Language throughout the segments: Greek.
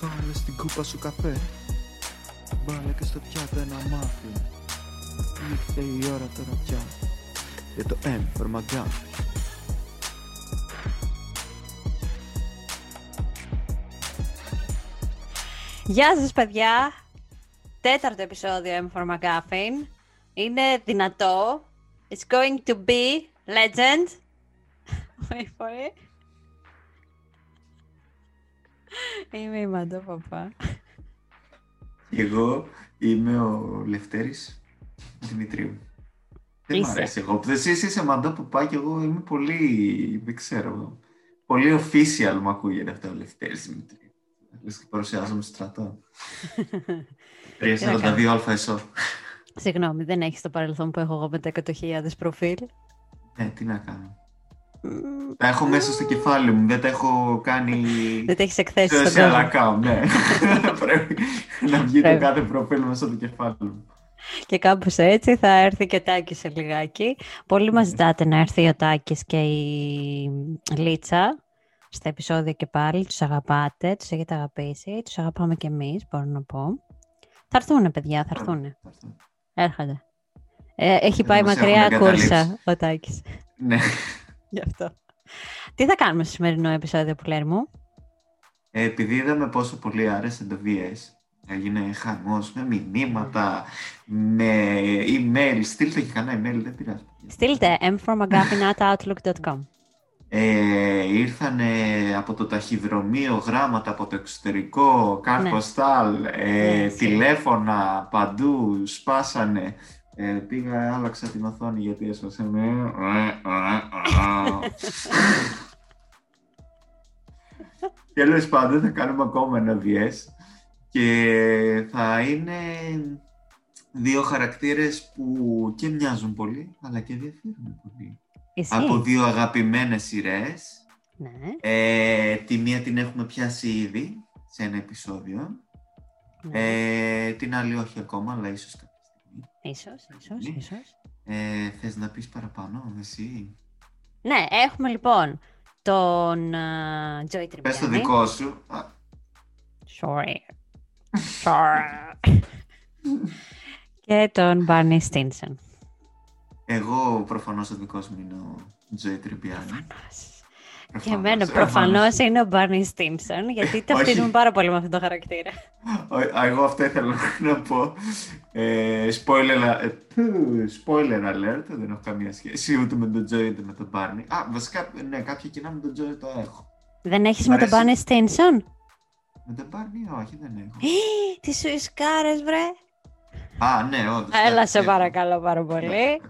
Βάλε στην κούπα σου καφέ Βάλε και στο πιάτο ένα μάφι Ήρθε η ώρα τώρα πια Για το M for McGuffin Γεια σας παιδιά! Τέταρτο επεισόδιο M for McGuffin. Είναι δυνατό. It's going to be legend. Wait for it. Είμαι η Μαντώ Παπά. Εγώ είμαι ο Λευτέρης Δημητρίου. Δεν μ' Είσαι. αρέσει εγώ. Εσύ είσαι Μαντώ Παπά και εγώ είμαι πολύ, δεν ξέρω, πολύ official μου ακούγεται αυτό ο Λευτέρης Δημητρίου. Λες και παρουσιάζομαι στο στρατό. Τι να κάνω. 342 ΑΕΣΟ. Συγγνώμη, δεν έχεις το παρελθόν που έχω εγώ με τα 100.000 προφίλ. Ναι, τι να κάνω. Τα έχω μέσα στο κεφάλι μου, δεν τα έχω κάνει Δεν τα έχεις εκθέσει σε στον κόσμο. account, ναι. Πρέπει να βγει το Πρέπει. κάθε προφίλ μέσα στο κεφάλι μου. Και κάπως έτσι θα έρθει και ο Τάκης σε λιγάκι. Πολλοί μας ζητάτε να έρθει ο Τάκης και η Λίτσα στα επεισόδια και πάλι. Τους αγαπάτε, τους έχετε αγαπήσει, τους αγαπάμε και εμείς, μπορώ να πω. Θα έρθουνε, παιδιά, θα έρθουνε. Έρχονται. Ε, έχει πάει μας μακριά έχουν κούρσα εγκαταλείψει. ο Τάκης. Ναι. Γι' αυτό. Τι θα κάνουμε στο σημερινό επεισόδιο που λέμε μου; Ε, επειδή είδαμε πόσο πολύ άρεσε το VS, έγινε χαμός με μηνύματα, με email, στείλτε και κανένα email, δεν πειράζει. Στείλτε mformagafin.outlook.com Ε, ήρθανε από το ταχυδρομείο γράμματα από το εξωτερικό, κάρτ Ναι. ποστάλ, ε, Ναι, ισχύει. τηλέφωνα παντού, σπάσανε. Ε, πήγα, άλλαξα την οθόνη γιατί έσπασε με. και τέλο πάντων θα κάνουμε ακόμα ένα VS και θα είναι δύο χαρακτήρες που και μοιάζουν πολύ αλλά και διαφέρουν πολύ. Εσύ; Από δύο αγαπημένες σειρές. Ναι. Ε, τη μία την έχουμε πιάσει ήδη σε ένα επεισόδιο. ναι. Ε, την άλλη όχι ακόμα, αλλά ίσως κάποια στιγμή. Ίσως, ίσως, Ναι. ίσως. Ε, θες να πεις παραπάνω, εσύ. Ναι, έχουμε λοιπόν τον uh, Joy Tribbiani. Πες το δικό σου. Α, Sorry. Sorry. και τον Barney Stinson. Εγώ προφανώς ο δικός μου είναι ο Τζοϊ Τριμπιάνη. Και εμένα προφανώς είναι ο Barney Stinson, γιατί ταυτίζουμε Όχι. πάρα πολύ με αυτόν τον χαρακτήρα. Εγώ αυτό ήθελα να πω. Ε, spoiler, ε, πού, spoiler alert, δεν έχω καμία σχέση ούτε με τον Τζοϊ ούτε με τον Μπάρνι. Α, βασικά, ναι, κάποια κοινά με τον Τζοϊ το έχω. Δεν έχεις Μ' με τον Barney αρέσει. Stinson; Με τον Μπάρνι, όχι, δεν έχω. Τις σου ισκάρες, βρε. Α, ναι, όντως. Έλα ναι, σε έχω. παρακαλώ πάρα πολύ.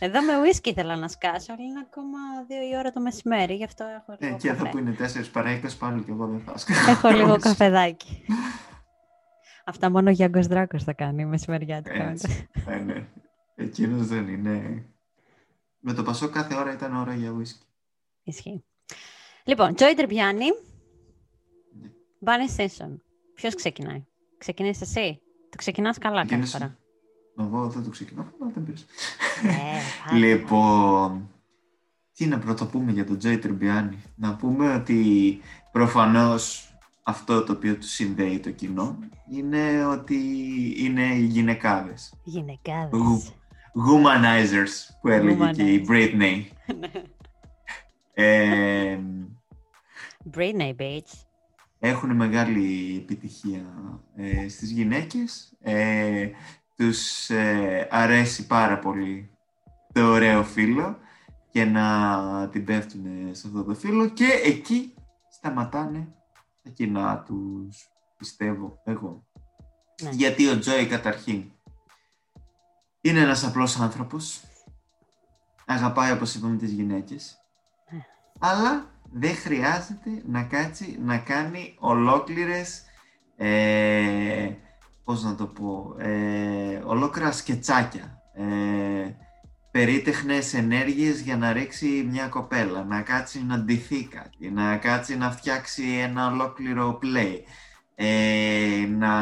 Ναι. Εδώ με ουίσκι ήθελα να σκάσω, αλλά είναι ακόμα δύο η ώρα το μεσημέρι, γι' αυτό έχω Ε, λίγο και εδώ καφέ. που είναι 4 παρά 20 πάλι και εγώ δεν θα σκάσω. Έχω λίγο καφεδάκι. Αυτά μόνο ο Γιάνγκος Δράκος θα κάνει μεσημεριάτικα. Έτσι, ναι, ναι. Εκείνος δεν είναι... Με το Πασό κάθε ώρα ήταν ώρα για ουίσκι. Ισχύει. Λοιπόν, Τζόι Τρεπιάνη, Ναι. Μπάνι Σίνσον. Ποιος ξεκινάει; Ξεκινήσεις εσύ; Το ξεκινάς καλά κάθε Ξεκίνησε. φορά. Εγώ δεν το ξεκινάω, αλλά δεν πειράζει. Ε, πάρε. Λοιπόν, τι να πρωτοπούμε για τον Τζόι Τριμπιάνη. Να πούμε ότι προφανώς αυτό το οποίο του συνδέει το κοινό είναι ότι είναι οι γυναικάδες. Γυναικάδες. Womanizers που έλεγε και η Womanizers. Britney. ε, Britney, bitch. έχουν μεγάλη επιτυχία ε, στις γυναίκες. Ε, τους ε, αρέσει πάρα πολύ το ωραίο φύλλο και να την πέφτουν σε αυτό το φύλλο και εκεί σταματάνε τα κοινά τους, πιστεύω εγώ. Ναι. Γιατί ο Τζόι καταρχήν είναι ένας απλός άνθρωπος, αγαπάει όπως είπαμε τις γυναίκες, Ναι. αλλά δεν χρειάζεται να κάτσει να κάνει ολόκληρες, ε, πώς να το πω, ε, ολόκληρα σκετσάκια, ε, περίτεχνες ενέργειες για να ρίξει μια κοπέλα, να κάτσει να ντυθεί κάτι, να κάτσει να φτιάξει ένα ολόκληρο play, ε, να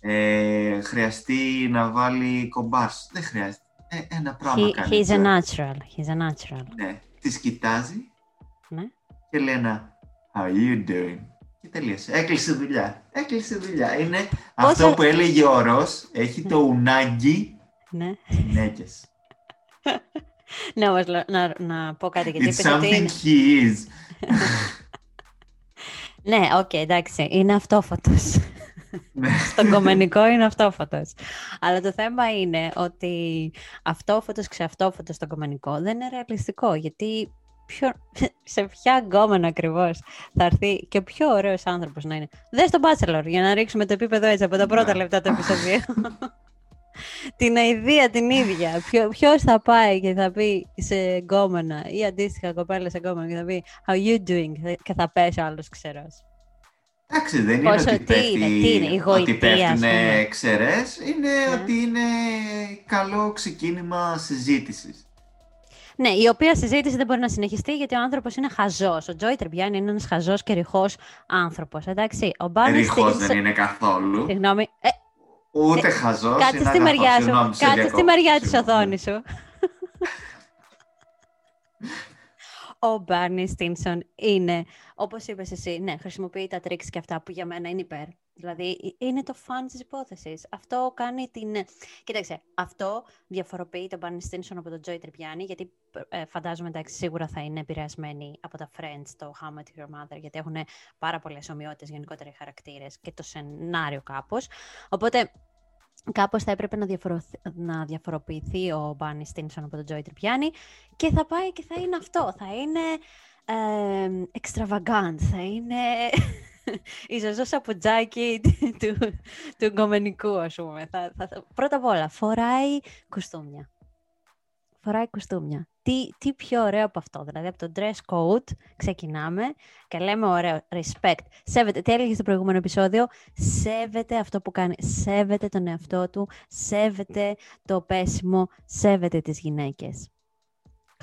ε, χρειαστεί να βάλει κομπάρς. Δεν χρειάζεται. Ε, ένα πράγμα He, κάνει. he's a Τζο. natural. He's a natural. Ναι. Τις κοιτάζει Ναι. και λέει ένα How you doing? Και τελείωσε. Έκλεισε δουλειά. Έκλεισε δουλειά. Είναι αυτό που έλεγε ο Ρος, έχει το ουνάγκι Ναι. γυναίκες. Ναι, όμως να, να πω κάτι γιατί It's είπες ότι something είναι... he is. Ναι, οκ, εντάξει, είναι αυτόφωτος. Ναι. Στον κομμενικό είναι αυτόφωτος. Αλλά το θέμα είναι ότι αυτόφωτος, ξεαυτόφωτος στον κομμενικό δεν είναι ρεαλιστικό, γιατί ποιο, σε ποια γκόμενα ακριβώς θα έρθει και ο πιο ωραίος άνθρωπος να είναι. Δες τον Bachelor, για να ρίξουμε το επίπεδο έτσι από τα πρώτα Ναι. λεπτά του επεισοδίου. την αηδία την ίδια. Ποιο, ποιος θα πάει και θα πει σε γκόμενα ή αντίστοιχα κοπέλα σε γκόμενα και θα πει How you doing; και θα πέσει ο άλλος ξερός. Εντάξει, δεν είναι Πόσο- ότι τι πέφτει, είναι, τι είναι, η ότι γοητεία, ας πέφτουν πούμε. ξερές, είναι Ναι. ότι είναι καλό ξεκίνημα συζήτησης. Ναι, η οποία συζήτηση δεν μπορεί να συνεχιστεί γιατί ο άνθρωπος είναι χαζός. Ο Τζόι Τρεμπιάνι είναι ένας χαζός και ρηχός άνθρωπος. Εντάξει, ο Μπάρνι Ριχός Στίνσον- δεν είναι καθόλου. Συγγνώμη, ε, Ούτε χαζός, κάτσε είναι στη αγαθός. μεριά σου. Συγγνώμη, σε Κάτσε στη διακόπτω. μεριά της Συγγνώμη. οθόνης σου. Ο Μπάρνι Στίνσον είναι, όπως είπες εσύ, ναι, χρησιμοποιεί τα τρίξ και αυτά που για μένα είναι υπέρ. Δηλαδή, ε- είναι το φαν της υπόθεσης. Αυτό κάνει την... Κοίταξε, αυτό διαφοροποιεί τον Μπάρνι Στίνσον από τον Τζόι Τρυπιάνη, γιατί ε, φαντάζομαι, εντάξει, σίγουρα θα είναι επηρεασμένοι από τα Friends, το How I Met Your Mother, γιατί έχουν πάρα πολλές ομοιότητες γενικότερα οι χαρακτήρες και το σενάριο κάπως. Οπότε, κάπως θα έπρεπε να, διαφορωθ- να διαφοροποιηθεί ο Μπάνι Στίνσον από τον Τζόι Τρυπιάνη και θα πάει και θα είναι αυτό. Θα είναι ε, extravagant, θα είναι η ζωζό σαπουτζάκι του, του γκομενικού, ας πούμε. Θα, θα, θα- πρώτα απ' όλα, φοράει κουστούμια. Φοράει κουστούμια. Τι, τι πιο ωραίο από αυτό. Δηλαδή, από το dress code ξεκινάμε και λέμε ωραίο, respect. Σέβεται, τι έλεγες στο προηγούμενο επεισόδιο, σέβεται αυτό που κάνει, σέβεται τον εαυτό του, σέβεται το πέσιμο, σέβεται τις γυναίκες.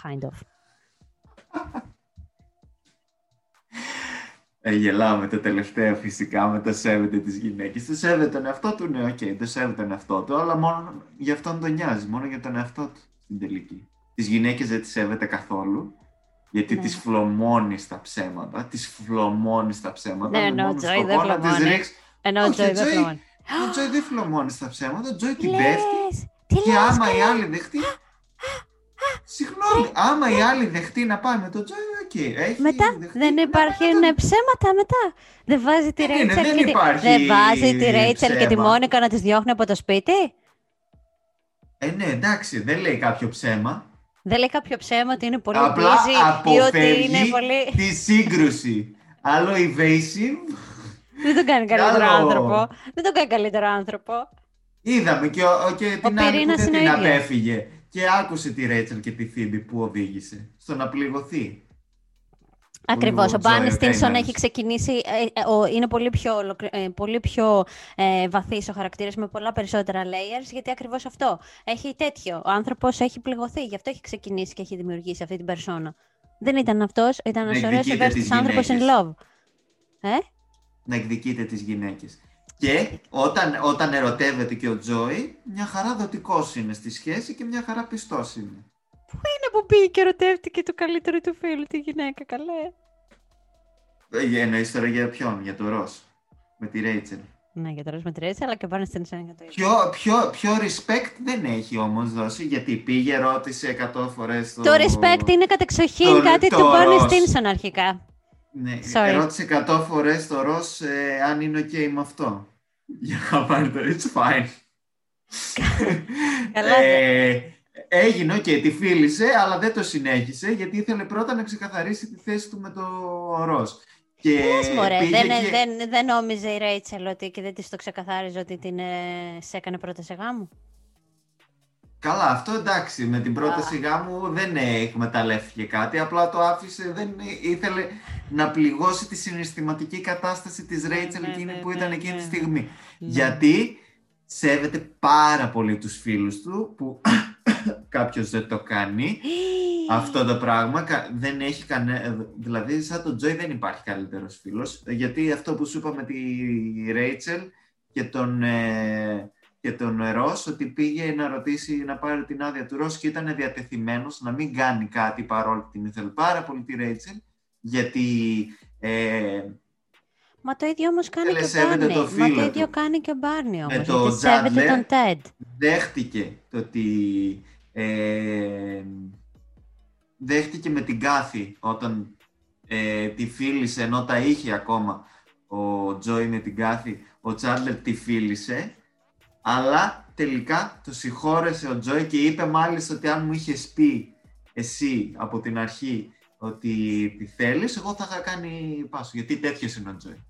Kind of. Ε, γελάω με το τελευταίο φυσικά, με το σέβεται τις γυναίκες. Το σέβεται τον εαυτό του, ναι, οκ, το σέβεται τον εαυτό του, αλλά μόνο για αυτόν τον νοιάζει, μόνο για τον εαυτό του στην τελική. Τις γυναίκες δεν τις σέβεται καθόλου, γιατί Ναι. τις φλωμώνει στα ψέματα, τις φλωμώνει στα ψέματα, Ναι, με ενώ ο μόνος Τζόι σκοπό δεν να τις φλωμώνει. ρίξει. Ενώ ο Όχι, Τζόι ο δεν Τζόι- φλωμώνει. Ο Τζόι δεν φλωμώνει στα ψέματα, ο Τζόι Τι την πέφτει λες, τι και λες, άμα η καλά. άλλη δεχτεί... Συγγνώμη, άμα η άλλη δεχτεί να πάει με τον Τζόι, οκ. έχει Μετά δεχτεί, δεν ναι, υπάρχουν ναι, ναι. ψέματα μετά. Δεν βάζει τη Δεν είναι, Ρέιτσελ δεν και, τη... υπάρχει δεν βάζει τη Ρέιτσελ και τη ψέμα. Μόνικα να τις διώχνει από το σπίτι; Ε, ναι, εντάξει, δεν λέει κάποιο ψέμα. Δεν λέει κάποιο ψέμα ότι είναι πολύ Απλά busy ή ότι αποφεύγει είναι πολύ... τη σύγκρουση. Άλλο evasive. Δεν τον κάνει καλύτερο άλλο- άνθρωπο. Δεν τον κάνει καλύτερο άνθρωπο. Είδαμε και, ο, και την άλλη που πυρήνας δεν είναι την ο ίδιος. απέφυγε. Και άκουσε τη Ρέτσελ και τη Φίμπη που οδήγησε. Στο να πληγωθεί. Ακριβώς. Ο Τζόι Μπάνι Στίνσον Ρέιναλντς. έχει ξεκινήσει. ε, ε, ο- είναι πολύ πιο, ολοκλη- ε, πολύ πιο ε, βαθύς ο χαρακτήρας με πολλά περισσότερα layers, γιατί ακριβώς αυτό. Έχει τέτοιο. Ο άνθρωπος έχει πληγωθεί. Γι' αυτό έχει ξεκινήσει και έχει δημιουργήσει αυτή την περσόνα. Δεν ήταν αυτός, ήταν ένας Να ωραίος εκδικείται τις ευαίσθητος άνθρωπος in γυναίκες. love. Ε; Να εκδικείται τις γυναίκες. Και όταν, όταν ερωτεύεται και ο Τζόι, μια χαρά δοτικός είναι στη σχέση και μια χαρά πιστός είναι. Πού είναι που πήγε και ερωτεύτηκε το καλύτερο του φίλου, τη γυναίκα, καλέ. Ε, Εννοείς τώρα για ποιον, για το Ρος. Με τη Ρέιτσελ. Ναι, για τώρα με τη Ρέτσελ, αλλά και ο Μπάνι Στίνσον για το ίδιο. Πιο, πιο, πιο respect δεν έχει όμως δώσει, γιατί πήγε, ρώτησε 100 φορές το... Το respect είναι κατεξοχήν το- κάτι το του Μπάνι Ross. Στίνσον αρχικά. Ναι, Sorry. ρώτησε 100 φορές το Ρος ε, αν είναι ok με αυτό. Για να πάρει το it's fine. Καλά, ε, έγινε, ok, τη φίλησε, αλλά δεν το συνέχισε, γιατί ήθελε πρώτα να ξεκαθαρίσει τη θέση του με το Ρος. Και Πες μωρέ, πήγε δεν, και- δεν, δεν νόμιζε η Ρέιτσελ ότι και δεν της το ξεκαθάριζε ότι την ε, σε έκανε πρώτα σε γάμο; Καλά, αυτό εντάξει, με την πρόταση γάμου δεν ε, εκμεταλλεύτηκε κάτι, απλά το άφησε, δεν ε, ήθελε να πληγώσει τη συναισθηματική κατάσταση της Ρέιτσελ ναι, εκείνη ναι, που ναι, ήταν εκείνη ναι, τη ναι. στιγμή. Ναι. Γιατί σέβεται πάρα πολύ τους φίλους του, που κάποιος δεν το κάνει αυτό το πράγμα, κα- δεν έχει κανένα, δηλαδή σαν τον Τζόι δεν υπάρχει καλύτερος φίλος, γιατί αυτό που σου είπα με τη Ρέιτσελ και τον, ε, και τον Ρος, ότι πήγε να ρωτήσει να πάρει την άδεια του Ρος και ήταν διατεθειμένος να μην κάνει κάτι παρόλο που την ήθελε πάρα πολύ τη Ρέιτσελ, γιατί ε, Μα το ίδιο όμως κάνει Θέλε, και ο σέβεται Μπάρνι. το Μα φίλο το ίδιο του. κάνει και ο Μπάρνι όμως. Με το γιατί σέβεται Chandler. τον Τέντ. δέχτηκε το ότι ε, δέχτηκε με την Κάθη όταν ε, τη φίλησε ενώ τα είχε ακόμα ο Τζόι με την Κάθη ο Τσάντλερ τη φίλησε αλλά τελικά το συγχώρεσε ο Τζόι και είπε μάλιστα ότι αν μου είχες πει εσύ από την αρχή ότι τη θέλεις εγώ θα είχα κάνει πάσο γιατί τέτοιος είναι ο Τζόι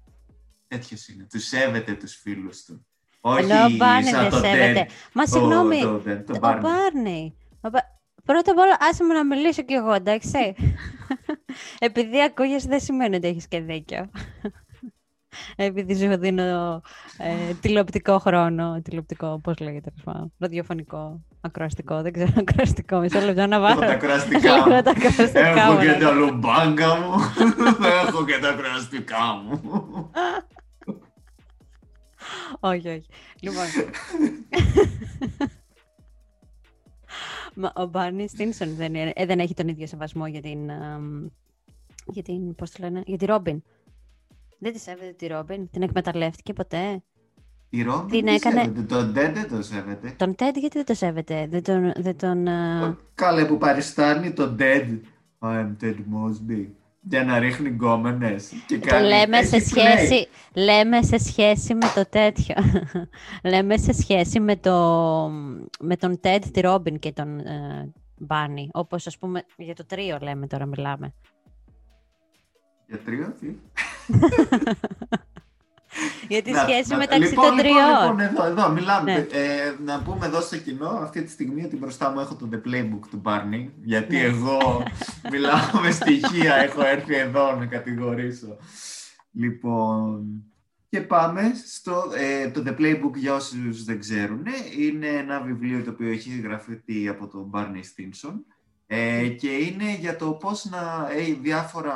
τέτοιος είναι, τους σέβεται τους φίλους του όχι Ενώ ο Μπάρνι σαν δεν το σέβεται. Ted. Μα συγγνώμη, Το, το, το, ο Barney. Μπάρνι. Ο Μπα- Πρώτα απ' όλα, άσε με να μιλήσω κι εγώ, εντάξει. Επειδή ακούγεσαι δεν σημαίνει ότι έχεις και δίκιο. Επειδή σου δίνω ε, τηλεοπτικό χρόνο, τηλεοπτικό, πώς λέγεται, τέλος πάντων, ραδιοφωνικό, ακροαστικό, δεν ξέρω, ακροαστικό, μισό λεπτό να Έχω βάλω. τα κραστικά Λίγο μου. τα ακροαστικά Έχω μου, και ναι. τα λουμπάγκα μου. Έχω και τα κραστικά μου. όχι, όχι. Λοιπόν. Μα ο Μπάρνι Στίνσον δεν, είναι- ε, δεν έχει τον ίδιο σεβασμό για την, αμ, για την, πώς το λένε, για τη Ρόμπιν. Δεν τη σέβεται τη Ρόμπιν, την εκμεταλλεύτηκε ποτέ. Η Ρόμπιν Την τι έκανε- σέβεται, τον Ντέντε δεν το σέβεται. Τον Τέντ γιατί δεν το σέβεται, δεν τον... Δεν τον α, Κάλε που παριστάνει τον Dead. I am Ted Mosby. Για να ρίχνει γκόμενες. Και το κάνει- λέμε σε, έχει play. σχέση, λέμε σε σχέση με το τέτοιο. λέμε σε σχέση με, το, με τον Τέντ, τη Ρόμπιν και τον ε, Μπάνι. Όπως ας πούμε για το τρίο λέμε τώρα μιλάμε. Για τρίο, τι; Για τη Να- σχέση να- μεταξύ λοιπόν, των λοιπόν, τριών. Λοιπόν, εδώ, εδώ μιλάμε. Ναι. Ε, να πούμε εδώ στο κοινό, αυτή τη στιγμή ότι μπροστά μου έχω το The Playbook του Barney, γιατί Ναι. εγώ μιλάω με στοιχεία, έχω έρθει εδώ να κατηγορήσω. Λοιπόν, και πάμε στο ε, το The Playbook για όσους δεν ξέρουν. Είναι ένα βιβλίο το οποίο έχει γραφτεί από τον Barney Stinson ε, και είναι για το πώς να έχει διάφορα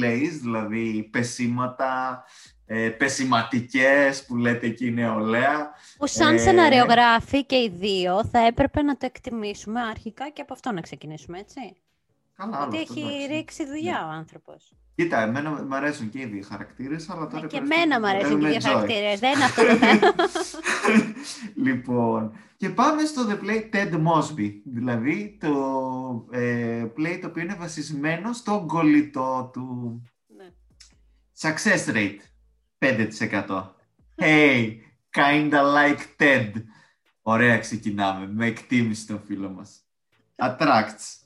plays, δηλαδή πεσήματα, ε, πεσηματικές που λέτε εκεί νεολαία. Που σαν Ε, σεναριογράφοι και οι δύο θα έπρεπε να το εκτιμήσουμε αρχικά και από αυτό να ξεκινήσουμε, έτσι. Καλά, Ότι άλλο αυτό, έχει εντάξει. ρίξει δουλειά Ναι. ο άνθρωπος. Κοίτα, εμένα μου αρέσουν και οι δύο χαρακτήρες, αλλά τώρα Ναι, και πρέπει εμένα να μου αρέσουν και οι με δύο Joy. χαρακτήρες. Δεν είναι αυτό το θέμα. λοιπόν, και πάμε στο The Play Ted Mosby, δηλαδή το ε, play το οποίο είναι βασισμένο στο κολλητό του Ναι. success rate 5%. Hey, kinda like Ted. Ωραία ξεκινάμε, με εκτίμηση των φίλων μας. Attracts.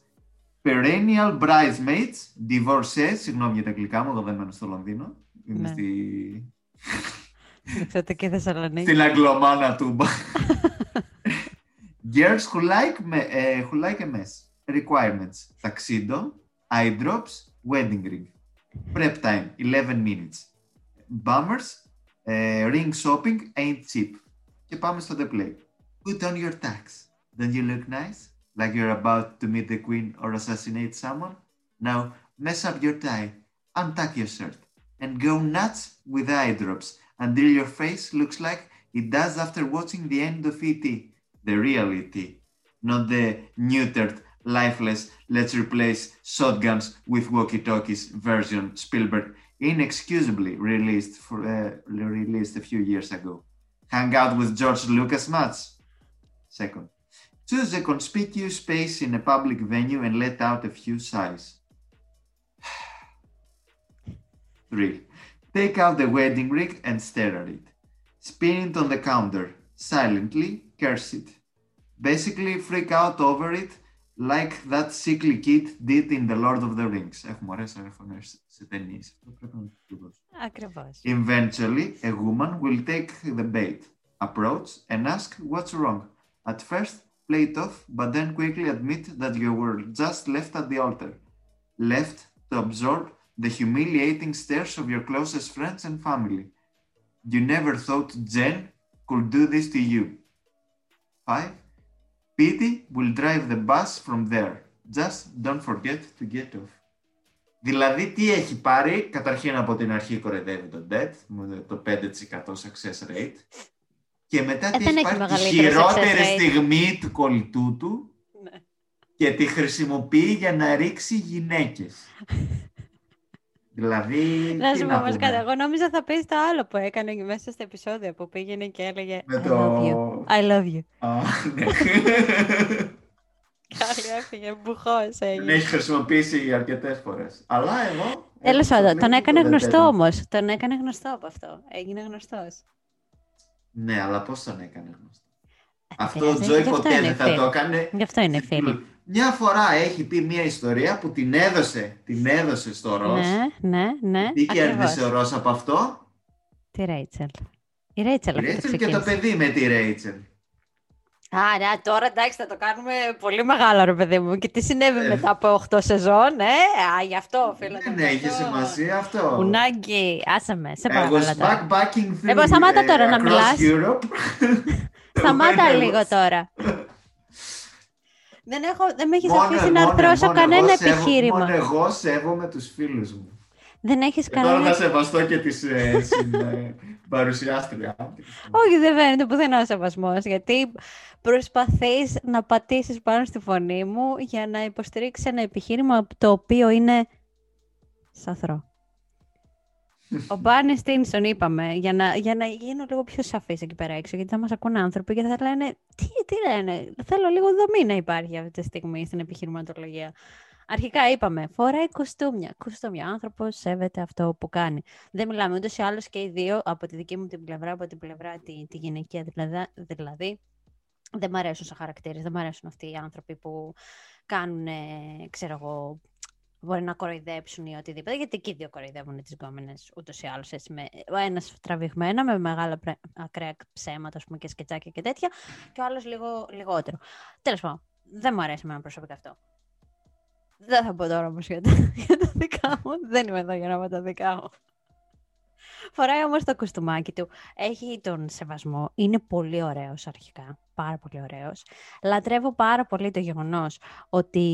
Perennial bridesmaids, divorcees, συγγνώμη για τα αγγλικά μου, εγώ δεν μένω στο Λονδίνο. Είμαι Ναι. στη... Ξέρετε και Θεσσαλονίκη. στην αγγλομάνα τούμπα. Girls who like, me, ε, who like a mess. Requirements. Tuxedo, eye drops, wedding ring. Prep time, 11 minutes. Bummers, ε, ring shopping ain't cheap. Και πάμε στο The Play. Put on your tax. Don't you look nice? Like you're about to meet the queen or assassinate someone? Now, mess up your tie, untuck your shirt, and go nuts with eye drops until your face looks like it does after watching the end of E.T., the reality, not the neutered, lifeless, let's replace shotguns with walkie-talkies version Spielberg inexcusably released for, uh, released a few years ago. Hang out with George Lucas much? Second, choose a conspicuous space in a public venue and let out a few sighs. Three, take out the wedding ring and stare at it. Spin it on the counter, silently curse it. Basically freak out over it like that sickly kid did in The Lord of the Rings. Έχουμε ωραίες φωνές σε ταινίες. Αυτό πρέπει να το δώσω. Ακριβώς. Eventually, a woman will take the bait, approach, and ask what's wrong. At first, play it off, but then quickly admit that you were just left at the altar, left to absorb the humiliating stares of your closest friends and family. You never thought Jen could do this to you. 5. Pity will drive the bus from there. Just don't forget to get off. Δηλαδή, τι έχει πάρει, καταρχήν από την αρχή κορεδεύει τον debt, με το 5% success rate, Και μετά τι δεν έχει έχει πάρει τη μεγαλύτερο success χειρότερη rate. στιγμή του κολλητού του Ναι. και τη χρησιμοποιεί για να ρίξει γυναίκες. Δηλαδή, Να τι σου πω να όμως πούμε. κάτι. Εγώ νόμιζα θα πεις το άλλο που έκανε και μέσα στο επεισόδιο που πήγαινε και έλεγε Με I το- love you. I love you. Α, ναι. Και άλλη έφυγε, μπουχός Την έγινε. έχει χρησιμοποιήσει αρκετές φορές. Αλλά εγώ. Τέλος έχω πάντων, στο τον μήνυμα έκανε δεν γνωστό τέτοιο. όμως. Τον έκανε γνωστό από αυτό. Έγινε γνωστός. Ναι, αλλά πώς τον έκανε γνωστό. Αυτό πειράζει, ο Τζόι γι' αυτό ποτέ είναι δεν θα φίλοι. το έκανε. Γι' αυτό είναι φίλοι. Μια φορά έχει πει μια ιστορία που την έδωσε, την έδωσε στο Ρος. Ναι, ναι, ναι. Τι ακριβώς. κέρδισε ο Ρος από αυτό; Τη Ρέιτσελ. Η Ρέιτσελ Η αυτό Ρέιτσελ και το ξεκίνησε. παιδί με τη Ρέιτσελ. Α, ναι, τώρα εντάξει θα το κάνουμε πολύ μεγάλο ρε παιδί μου. Και τι συνέβη Ε. μετά από 8 σεζόν, ε, α, γι' αυτό φίλε. Δεν το έχει αυτό. σημασία αυτό. Ουνάγκη, άσε με, σε I παρακαλώ was τώρα. backpacking through Λοιπόν, σταμάτα τώρα ε, να across μιλάς. Europe. Σταμάτα When I λίγο was- τώρα. δεν, έχω, δεν με έχεις Μόνο- αφήσει να μόνο- αρθρώσω μόνο κανένα εγώ σέβω- επιχείρημα. Μόνο εγώ σέβομαι τους φίλους μου. Δεν έχεις Και τώρα κανένα θα σεβαστώ και τη ε, συν- ε, παρουσιάστρια. Όχι, δεν φαίνεται πουθενά ο σεβασμός. Γιατί προσπαθείς να πατήσεις πάνω στη φωνή μου για να υποστηρίξεις ένα επιχείρημα το οποίο είναι σαθρό. Ο Μπάρνι Στίνσον, είπαμε, για να, για να γίνω λίγο πιο σαφής εκεί πέρα έξω, γιατί θα μας ακούνε άνθρωποι και θα λένε τι, τι λένε, θέλω λίγο δομή να υπάρχει αυτή τη στιγμή στην επιχειρηματολογία. Αρχικά είπαμε, φοράει κοστούμια. Κοστούμια. Άνθρωπος σέβεται αυτό που κάνει. Δεν μιλάμε ούτως ή άλλως και οι δύο από τη δική μου την πλευρά, από την πλευρά τη, τη γυναικεία δηλαδή, δηλαδή. Δεν μ' αρέσουν σαν χαρακτήρες, δεν μ' αρέσουν αυτοί οι άνθρωποι που κάνουν, ε, ξέρω εγώ, μπορεί να κοροϊδέψουν ή οτιδήποτε, γιατί και οι δύο κοροϊδεύουν τις γκόμενες ούτως ή άλλως, έτσι, με, ο ένας τραβηγμένα, με μεγάλα πρέ- ακραία ψέματα, ας πούμε, και σκετσάκια και τέτοια, και ο άλλος λίγο λιγότερο. Τέλος πάντων, δεν μου αρέσει εμένα προσωπικά αυτό. Δεν θα πω τώρα όμως για τα, για τα δικά μου, δεν είμαι εδώ για να πω τα δικά μου. Φοράει όμως το κουστουμάκι του. Έχει τον σεβασμό. Είναι πολύ ωραίος αρχικά. Πάρα πολύ ωραίος. Λατρεύω πάρα πολύ το γεγονός ότι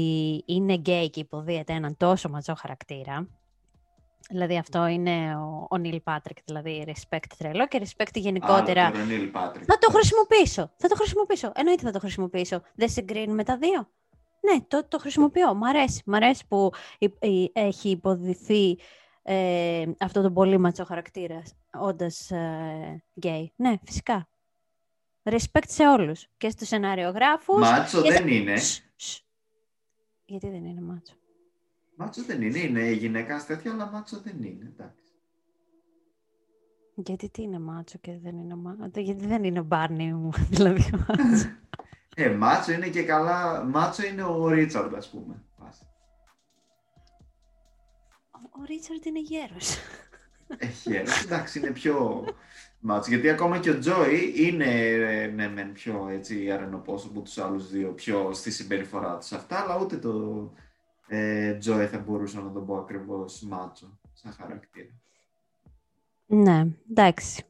είναι γκέι και υποδύεται έναν τόσο μάτσο χαρακτήρα. Δηλαδή αυτό είναι ο, ο Νιλ Πάτρικ, δηλαδή respect τρελό και respect γενικότερα. Άλλο, τον Neil Patrick. Θα το χρησιμοποιήσω. Θα το χρησιμοποιήσω. Εννοείται θα το χρησιμοποιήσω. Δεν συγκρίνουμε τα δύο. Ναι, το, το χρησιμοποιώ. Μ' αρέσει. Μ' αρέσει που υ- υ- έχει υποδυθεί ε, αυτό το πολύ μάτσο χαρακτήρα όντας γκέι. Ναι, φυσικά. Respect σε όλους. Και στους σεναριογράφους. Μάτσο και σε- δεν είναι. Σ, σ. Γιατί δεν είναι μάτσο; Μάτσο δεν είναι. Είναι γυναίκα τέτοια, αλλά μάτσο δεν είναι. Εντάξει. Γιατί τι είναι μάτσο και δεν είναι μάτσο; Γιατί δεν είναι Μπάρνι μου, δηλαδή μάτσο. Ε, μάτσο είναι και καλά. Μάτσο είναι ο Ρίτσαρντ, ας πούμε. Πας. Ο- Ο Ρίτσαρντ είναι γέρος. Έχει ένα. Εντάξει, είναι πιο μάτσο. Γιατί ακόμα και ο Τζόι είναι ε, ναι, μεν πιο έτσι αρενοπός από τους άλλους δύο, πιο στη συμπεριφορά τους αυτά, αλλά ούτε το ε, Τζόι θα μπορούσα να τον πω ακριβώς μάτσο σαν χαρακτήρα. Ναι, εντάξει.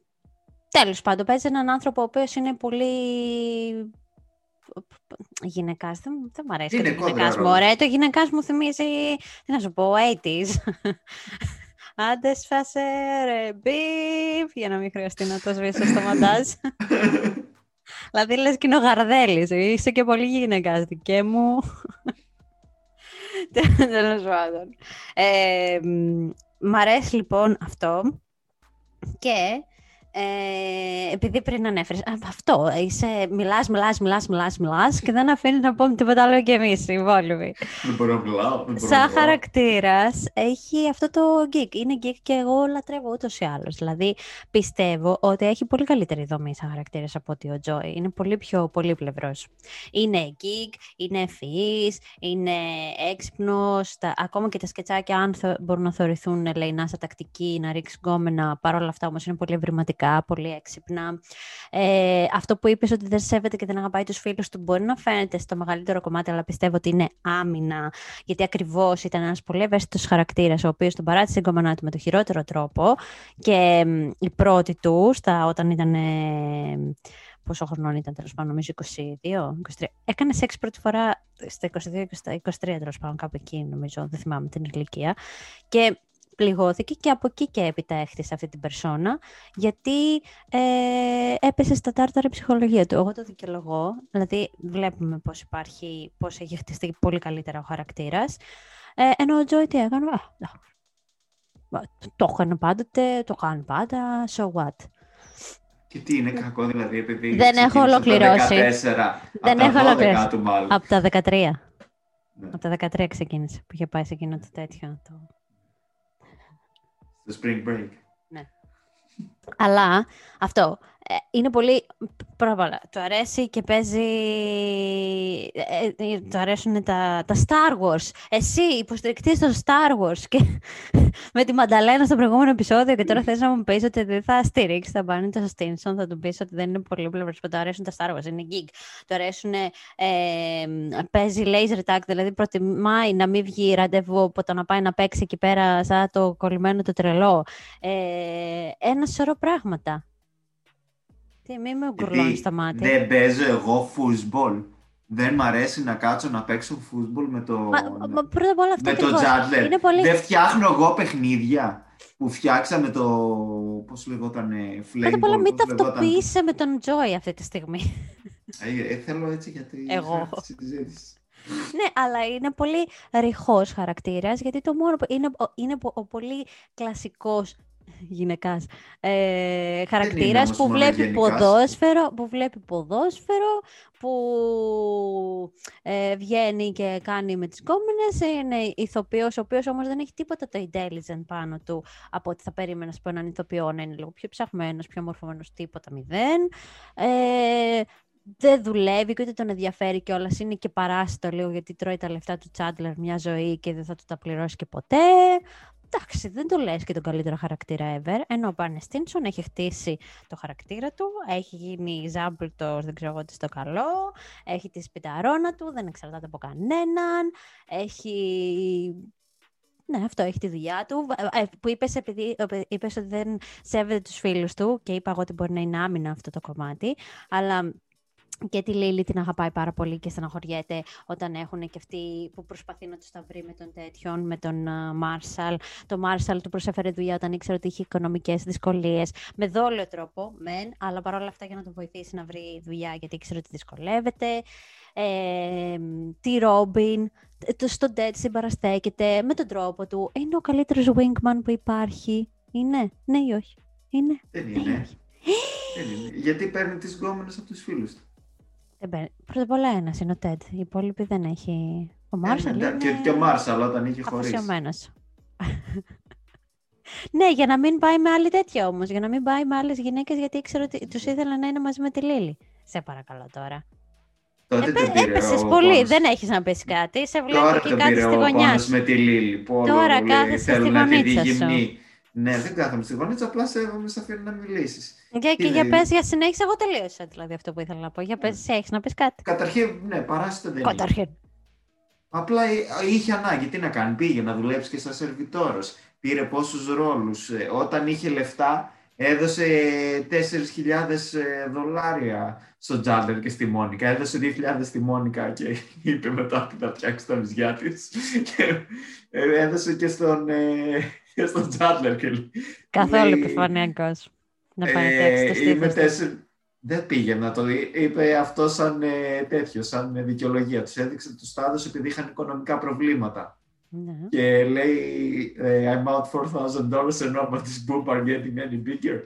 Τέλος πάντων, παίζει έναν άνθρωπο ο οποίος είναι πολύ... Γυναικάς, δεν, δεν μ' αρέσει και το Γυναικόδρα γυναικάς μου. ρόλος; Ωραία, το γυναικάς μου θυμίζει, τι να σου πω, 80s. Άντες σφάσε ρε μπιπ, για να μην χρειαστεί να το σβήσω στο μοντάζ. δηλαδή λες και είναι ο Γαρδέλης, είσαι και πολύ γυναικάς δικέ μου. Τέλος πάντων. Ε, μ, μ' αρέσει λοιπόν αυτό και ε, επειδή πριν ανέφερες, α, αυτό, είσαι, μιλάς, μιλάς, μιλάς, μιλάς, μιλάς και δεν αφήνεις να πούμε τίποτα άλλο και εμείς οι υπόλοιποι. Δεν μπορώ να μιλάω. δεν μπορώ να Σαν μιλάω. χαρακτήρας έχει αυτό το geek. Είναι geek και εγώ λατρεύω ούτως ή άλλως. Δηλαδή πιστεύω ότι έχει πολύ καλύτερη δομή σαν χαρακτήρας από ότι ο Τζόι. Είναι πολύ πιο πολύπλευρος. Είναι geek, είναι ευφυή, είναι έξυπνος. Ακόμα και τα σκετσάκια, αν θε- μπορούν να θεωρηθούν λαϊνά στα τακτική, να ρίξεις γκόμενα. Παρ' όλα αυτά όμως είναι πολύ ευρηματικά, πολύ έξυπνα. Ε, αυτό που είπες ότι δεν σέβεται και δεν αγαπάει τους φίλους του μπορεί να φαίνεται στο μεγαλύτερο κομμάτι, αλλά πιστεύω ότι είναι άμυνα γιατί ακριβώς ήταν ένας πολύ ευαίσθητος χαρακτήρας, ο οποίος τον παράτησε γκόμενά του με το χειρότερο τρόπο. Και μ, η πρώτη του, στα, όταν ήταν. ε, πόσο χρονών ήταν τέλος πάντων, νομίζω 22, 23. Έκανε σεξ πρώτη φορά στα 22, στα 23 τέλος πάντων, κάπου εκεί νομίζω, δεν θυμάμαι την ηλικία. Και πληγώθηκε και από εκεί και έπειτα έχτισε αυτή την περσόνα, γιατί ε, έπεσε στα τάρταρα η ψυχολογία του. Εγώ το δικαιολογώ, δηλαδή βλέπουμε πώς υπάρχει, πώς έχει χτιστεί πολύ καλύτερα ο χαρακτήρας. Ε, ενώ ο Τζόι τι έκανε, «Α, εντάξει, Το έκανε πάντοτε, το κάνει πάντα, so what. Και τι είναι κακό δηλαδή, επειδή Δεν έχω ξεκίνησε το ολοκληρώσει. 14, Δεν από έχω τα 12 ολοκληρώσει. του μάλλον. Από τα 13. Ναι. Από τα 13 ξεκίνησε που είχε πάει σε εκείνο το τέτοιο. Το... Στο spring break. Αλλά αυτό ε, είναι πολύ. Πρώτα απ' όλα, του αρέσει και παίζει. ε, ε, του αρέσουν τα, τα Star Wars. Εσύ υποστηρικτής των Star Wars και με τη Μανταλένα στο προηγούμενο επεισόδιο και τώρα θες να μου πεις ότι δεν θα στηρίξεις τα μπάνι του Στίνσον, θα του πεις ότι δεν είναι πολύ πλευρές που του αρέσουν τα Star Wars, είναι geek. Του αρέσουν, ε, παίζει laser tag, δηλαδή προτιμάει να μην βγει ραντεβού από το να πάει να παίξει εκεί πέρα σαν το κολλημένο το τρελό. Ε, ένα σωρό πράγματα. Τι, μη με γκουρλώνει Γιατί στα μάτια. δεν παίζω εγώ football. Δεν μ' αρέσει να κάτσω να παίξω football με το, Μα, μα πρώτα απ' όλα αυτό με το ακριβώς. Jadler. Είναι πολύ... Δεν φτιάχνω εγώ παιχνίδια που φτιάξαμε το. Πώς λεγόταν, Flame Πρώτα απ' όλα Ball, μην πώς λεγόταν. ταυτοποιείσαι με τον Joy αυτή τη στιγμή. Ε, ε, θέλω έτσι γιατί. Εγώ. τη συζήτηση. ναι, αλλά είναι πολύ ρηχός χαρακτήρας, γιατί το μόνο που είναι, ο- είναι ο, ο πολύ κλασικός γυναικάς ε, χαρακτήρας όμως που μόνο βλέπει, γενικάς. ποδόσφαιρο, που βλέπει ποδόσφαιρο, που ε, βγαίνει και κάνει με τις κόμενες, είναι ηθοποιός, ο οποίος όμως δεν έχει τίποτα το intelligent πάνω του από ότι θα περίμενα από έναν ηθοποιό να είναι λίγο πιο ψαχμένος, πιο μορφωμένος, τίποτα μηδέν. Ε, δεν δουλεύει και ούτε τον ενδιαφέρει κιόλας. Είναι και παράσιτο λίγο γιατί τρώει τα λεφτά του Τσάντλερ μια ζωή και δεν θα του τα πληρώσει και ποτέ. Εντάξει, δεν το λες και τον καλύτερο χαρακτήρα ever. Ενώ ο Μπάρνε Στίνσον έχει χτίσει το χαρακτήρα του, έχει γίνει ζάμπλτος, δεν ξέρω εγώ τι στο καλό, έχει τη σπιταρώνα του, δεν εξαρτάται από κανέναν, έχει ναι, αυτό έχει τη δουλειά του. Ε, που είπες, επειδή, ε, είπες ότι δεν σέβεται τους φίλους του και είπα εγώ ότι μπορεί να είναι άμυνα αυτό το κομμάτι, αλλά και τη Λίλη την αγαπάει πάρα πολύ και στεναχωριέται όταν έχουν και αυτοί που προσπαθεί να τους τα βρει με τον τέτοιον, με τον Μάρσαλ. Το Μάρσαλ του προσέφερε δουλειά όταν ήξερε ότι είχε οικονομικές δυσκολίες. Με δόλιο τρόπο, μεν, αλλά παρόλα αυτά για να τον βοηθήσει να βρει δουλειά γιατί ήξερε ότι δυσκολεύεται. Ε, τη Ρόμπιν, το- στο Dead συμπαραστέκεται με τον τρόπο του. Είναι ο καλύτερος wingman που υπάρχει. Είναι, ναι ή όχι; Είναι. Δεν ναι ή είναι. όχι. Δεν είναι. Γιατί παίρνει τις γκόμενες από τους φίλους του. Δεν παίρνει. Πρώτα απ' όλα ένας είναι ο Τέντ. Οι υπόλοιποι δεν έχει. Ο Μάρσαλ Ε, είναι και, και ο Μάρσαλ όταν είχε χωρίσει. αφοσιωμένος. ναι, για να μην πάει με άλλη τέτοια όμως. Για να μην πάει με άλλες γυναίκες γιατί ήξερε ότι τους ήθελε να είναι μαζί με τη Λίλη. Σε παρακαλώ τώρα. Τότε τον πήρε Έπεσες ο πολύ. πόνος; Δεν έχεις να πεις κάτι. Σε βλέπω Τώρα και τον κάτι πήρε στη ο γωνιά πόνος σου. με τη Λίλη. Που όλο Τώρα λέει, κάθεσαι στη θέλουν να τη γωνίτσα δει σου. γυμνή. Ναι, δεν κάθομαι στη γωνίτσα, απλά σέβομαι, σε αφήνω να μιλήσεις. Για, και Τι για λέει; πες, για συνέχισε, εγώ τελείωσα δηλαδή αυτό που ήθελα να πω. Για πες, εσύ έχεις να πεις κάτι. Καταρχήν, ναι, παράσιτο δεν είναι. Καταρχήν. Απλά ε, είχε ανάγκη. Τι να κάνει, πήγε να δουλέψει και σαν σερβιτόρος. Πήρε πόσους ρόλους. Ε, Όταν είχε λεφτά, έδωσε 4.000 ε, δολάρια στον Τζάντλερ και στη Μόνικα. Έδωσε 2.000 στη Μόνικα και είπε μετά ότι θα φτιάξει τα βυζιά της. Και ε, έδωσε και στον, ε, και στον Τζάντλερ. Και Καθόλου λέει, επιφανειακός. Να πάει να ε, φτιάξει το είμαι στήθος του. τέσσερι- Δεν πήγε να το δει. Είπε αυτό σαν ε, τέτοιο, σαν ε, δικαιολογία. Τους έδειξε τους τάδε επειδή είχαν οικονομικά προβλήματα. Ναι. Και λέει, ε, I'm out $4,000 ενώ but this boob are getting any bigger.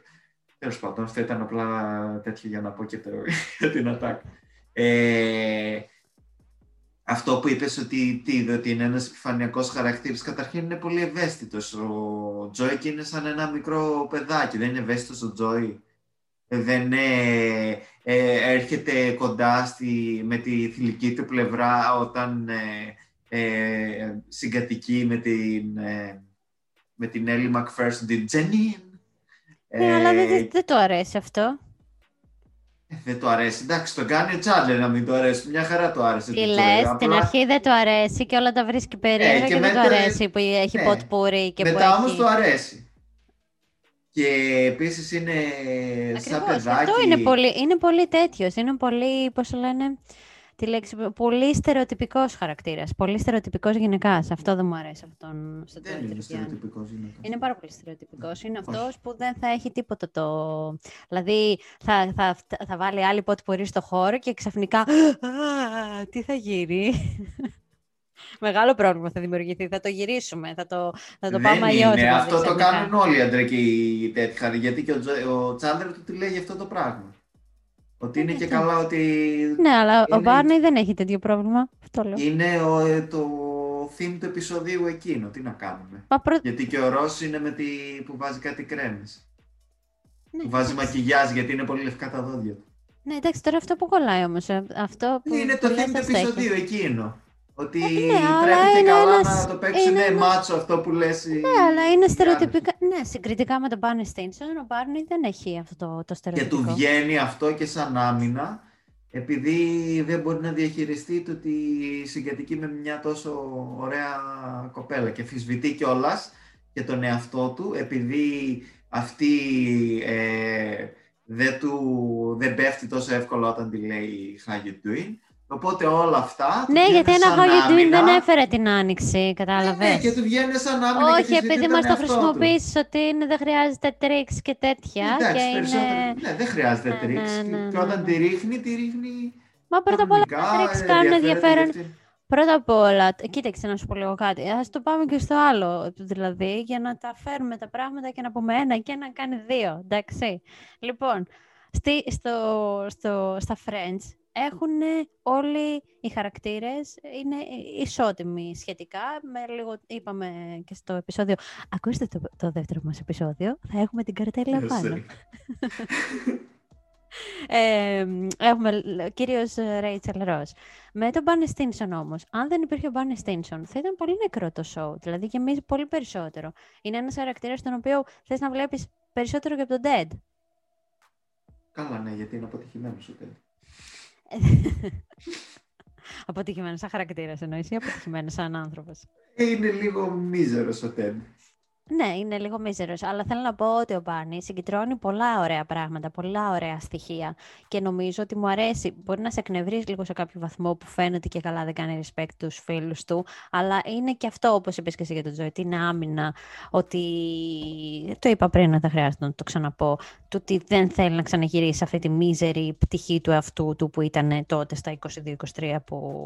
Τέλος πάντων, αυτό ήταν απλά τέτοιο για να πω και το, για την attack. Ε, αυτό που είπες ότι, τι είδε, ότι είναι ένας επιφανειακός χαρακτήρας, καταρχήν είναι πολύ ευαίσθητος. Ο Τζόι και είναι σαν ένα μικρό παιδάκι, δεν είναι ευαίσθητος ο Τζόι. Ε, Δεν ε, ε, έρχεται κοντά στη, με τη θηλυκή του πλευρά όταν ε, ε, συγκατοικεί με την, ε, με την Έλλη Μακφέρσον, την Τζενίν. Ναι, αλλά δεν, Ε, δεν, δεν του αρέσει αυτό. Ε, δεν το αρέσει. Εντάξει, το κάνει ο Τσάντλερ να μην το αρέσει. Μια χαρά το άρεσε. Τι του λες, Τζόι. στην Απλά- αρχή δεν του αρέσει και όλα τα βρίσκει περίεργα Ε, και και, δεν του μετά- αρέσει που έχει ναι. ποτπούρι και Μετά που όμως έχει... το αρέσει. Και επίσης είναι σαν Ακριβώς, παιδάκι. Αυτό είναι πολύ, είναι πολύ τέτοιος, είναι πολύ, πώς το λένε, τη λέξη, πολύ στερεοτυπικός χαρακτήρας, πολύ στερεοτυπικός γυναικάς. Αυτό δεν μου αρέσει αυτόν στον Δεν Τζόι είναι Τρυπιάνο. στερεοτυπικός γυναίκα. Είναι πάρα πολύ στερεοτυπικός. Είναι αυτός που δεν θα έχει τίποτα το... Δηλαδή θα, θα, θα βάλει άλλη πότε μπορεί στο χώρο και ξαφνικά «Α, τι θα γίνει». Μεγάλο πρόβλημα θα δημιουργηθεί. Θα το γυρίσουμε. Θα το, θα το Δεν πάμε αλλιώς. είναι. Αυτό το κάνουν όλοι οι αντρικοί τέτοια. Γιατί και ο, Τζο- ο Τσάντλερ του τη λέει αυτό το πράγμα. Ότι είναι και Ναι. καλά ότι Ναι, αλλά ο Είναι- Μπάρνι δεν έχει τέτοιο πρόβλημα. Αυτό λέω. είναι ο, ε, το theme του επεισοδίου εκείνο. Τι να κάνουμε. Μα πρω... Γιατί και ο Ρος είναι με τη... που βάζει κάτι κρέμες. ναι, Που βάζει εντάξει. μακιγιάζ γιατί είναι πολύ λευκά τα δόντια του. Ναι, εντάξει, τώρα αυτό που κολλάει όμως. Αυτό που. Είναι το που λες, theme του αυτό έχει. επεισοδίου εκείνο. Ότι ναι, αλλά πρέπει και είναι καλά ένας- να το παίξουν είναι ένας- μάτσο αυτό που λες. οι- Ναι, αλλά είναι οι άντρες. στερεοτυπικά. Ναι, συγκριτικά με τον Μπάρνι Στίνσον, ο Μπάρνι δεν έχει αυτό το, το Και στερεοτυπικό. του βγαίνει αυτό και σαν άμυνα, επειδή δεν μπορεί να διαχειριστεί το ότι συγκατοικεί με μια τόσο ωραία κοπέλα και φυσβητεί κιόλας και τον εαυτό του, επειδή αυτή ε, δεν, του, δεν πέφτει τόσο εύκολα όταν τη λέει how you doing. Οπότε όλα αυτά. του Ναι, βγαίνουν γιατί ένα σαν How you doing άμυνα. δεν έφερε την άνοιξη, Ναι, κατάλαβες. ναι, και του βγαίνει σαν άμυνα και Όχι, φυσβητεί επειδή τον μας το εαυτό του. χρησιμοποιήσεις ότι είναι, δεν χρειάζεται τρίξ και τέτοια. Εντάξει, και περισσότερο. είναι... Ναι, δεν χρειάζεται Ναι, τρίξ. ναι, ναι, και ναι, όταν ναι. τη ρίχνει, τη ρίχνει. Μα πρώτα απ' όλα κανονικά, τα τρίξ ε, κάνουν ενδιαφέρεται ενδιαφέρον. και αυτή. Πρώτα απ' όλα, κοίταξε να σου πω λίγο κάτι. Α το πάμε και στο άλλο. Δηλαδή, για να τα φέρουμε τα πράγματα και να πούμε ένα και ένα κάνει δύο. Εντάξει. Λοιπόν, στη, στο, στο, στα Friends έχουν όλοι οι χαρακτήρες, είναι ισότιμοι σχετικά. Με λίγο, είπαμε και στο επεισόδιο, ακούστε το, το δεύτερο μας επεισόδιο, θα έχουμε την καρτέλα Ε, πάνω. sorry. Ε, έχουμε λ- κυρίως ε, Rachel Ross. Με τον Barney Stinson όμως, αν δεν υπήρχε ο Barney Stinson, θα ήταν πολύ νεκρό το show. Δηλαδή γεμίζει πολύ περισσότερο. Είναι ένας χαρακτήρας τον οποίο θες να βλέπεις περισσότερο και από τον Dead. Καλά, ναι, γιατί είναι αποτυχημένος ο Ted. αποτυχημένος σαν χαρακτήρας εννοείς ή αποτυχημένος σαν άνθρωπος; Ε, Είναι λίγο μίζερο ο Ted. Ναι, είναι λίγο μίζερος, αλλά θέλω να πω ότι ο Μπάρνι συγκεντρώνει πολλά ωραία πράγματα, πολλά ωραία στοιχεία και νομίζω ότι μου αρέσει. Μπορεί να σε εκνευρίσει λίγο σε κάποιο βαθμό που φαίνεται και καλά δεν κάνει respect τους φίλους του, αλλά είναι και αυτό όπως είπες και εσύ για τον Τζοϊ, ότι είναι άμυνα, ότι το είπα πριν, δεν χρειάζεται να το ξαναπώ, το ότι δεν θέλει να ξαναγυρίσει αυτή τη μίζερη πτυχή του εαυτού του που ήταν τότε στα 22-23 που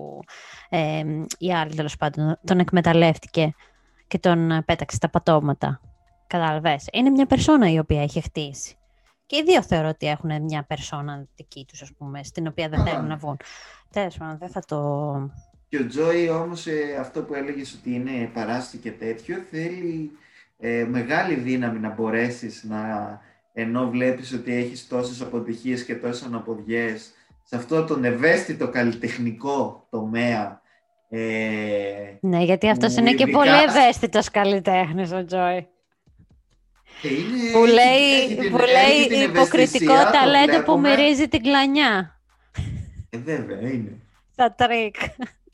ε, η άλλη τέλος πάντων τον εκμεταλλεύτηκε και τον ε, πέταξε στα πατώματα. Κατάλαβες. Είναι μια περσόνα η οποία έχει χτίσει. Και οι δύο θεωρώ ότι έχουν μια περσόνα δική τους, ας πούμε, στην οποία δεν Καλά, θέλουν ναι. να βγουν. Τέλος πάντων, δεν θα το... Και ο Τζόι όμως ε, αυτό που έλεγες ότι είναι παράστη και τέτοιο θέλει ε, μεγάλη δύναμη να μπορέσεις να ενώ βλέπεις ότι έχεις τόσες αποτυχίες και τόσες αναποδιές σε αυτό τον ευαίσθητο καλλιτεχνικό τομέα ε, Ναι, γιατί αυτός Που είναι και ειδικά- πολύ ευαίσθητος καλλιτέχνης ο Τζόι. και είναι, Που έχει- λέει, έχει την- που έχει λέει την υποκριτικό ευαισθησία, το ταλέντο που βλέπουμε. μυρίζει την κλανιά. Ε, βέβαια, είναι. Τα τρίκ.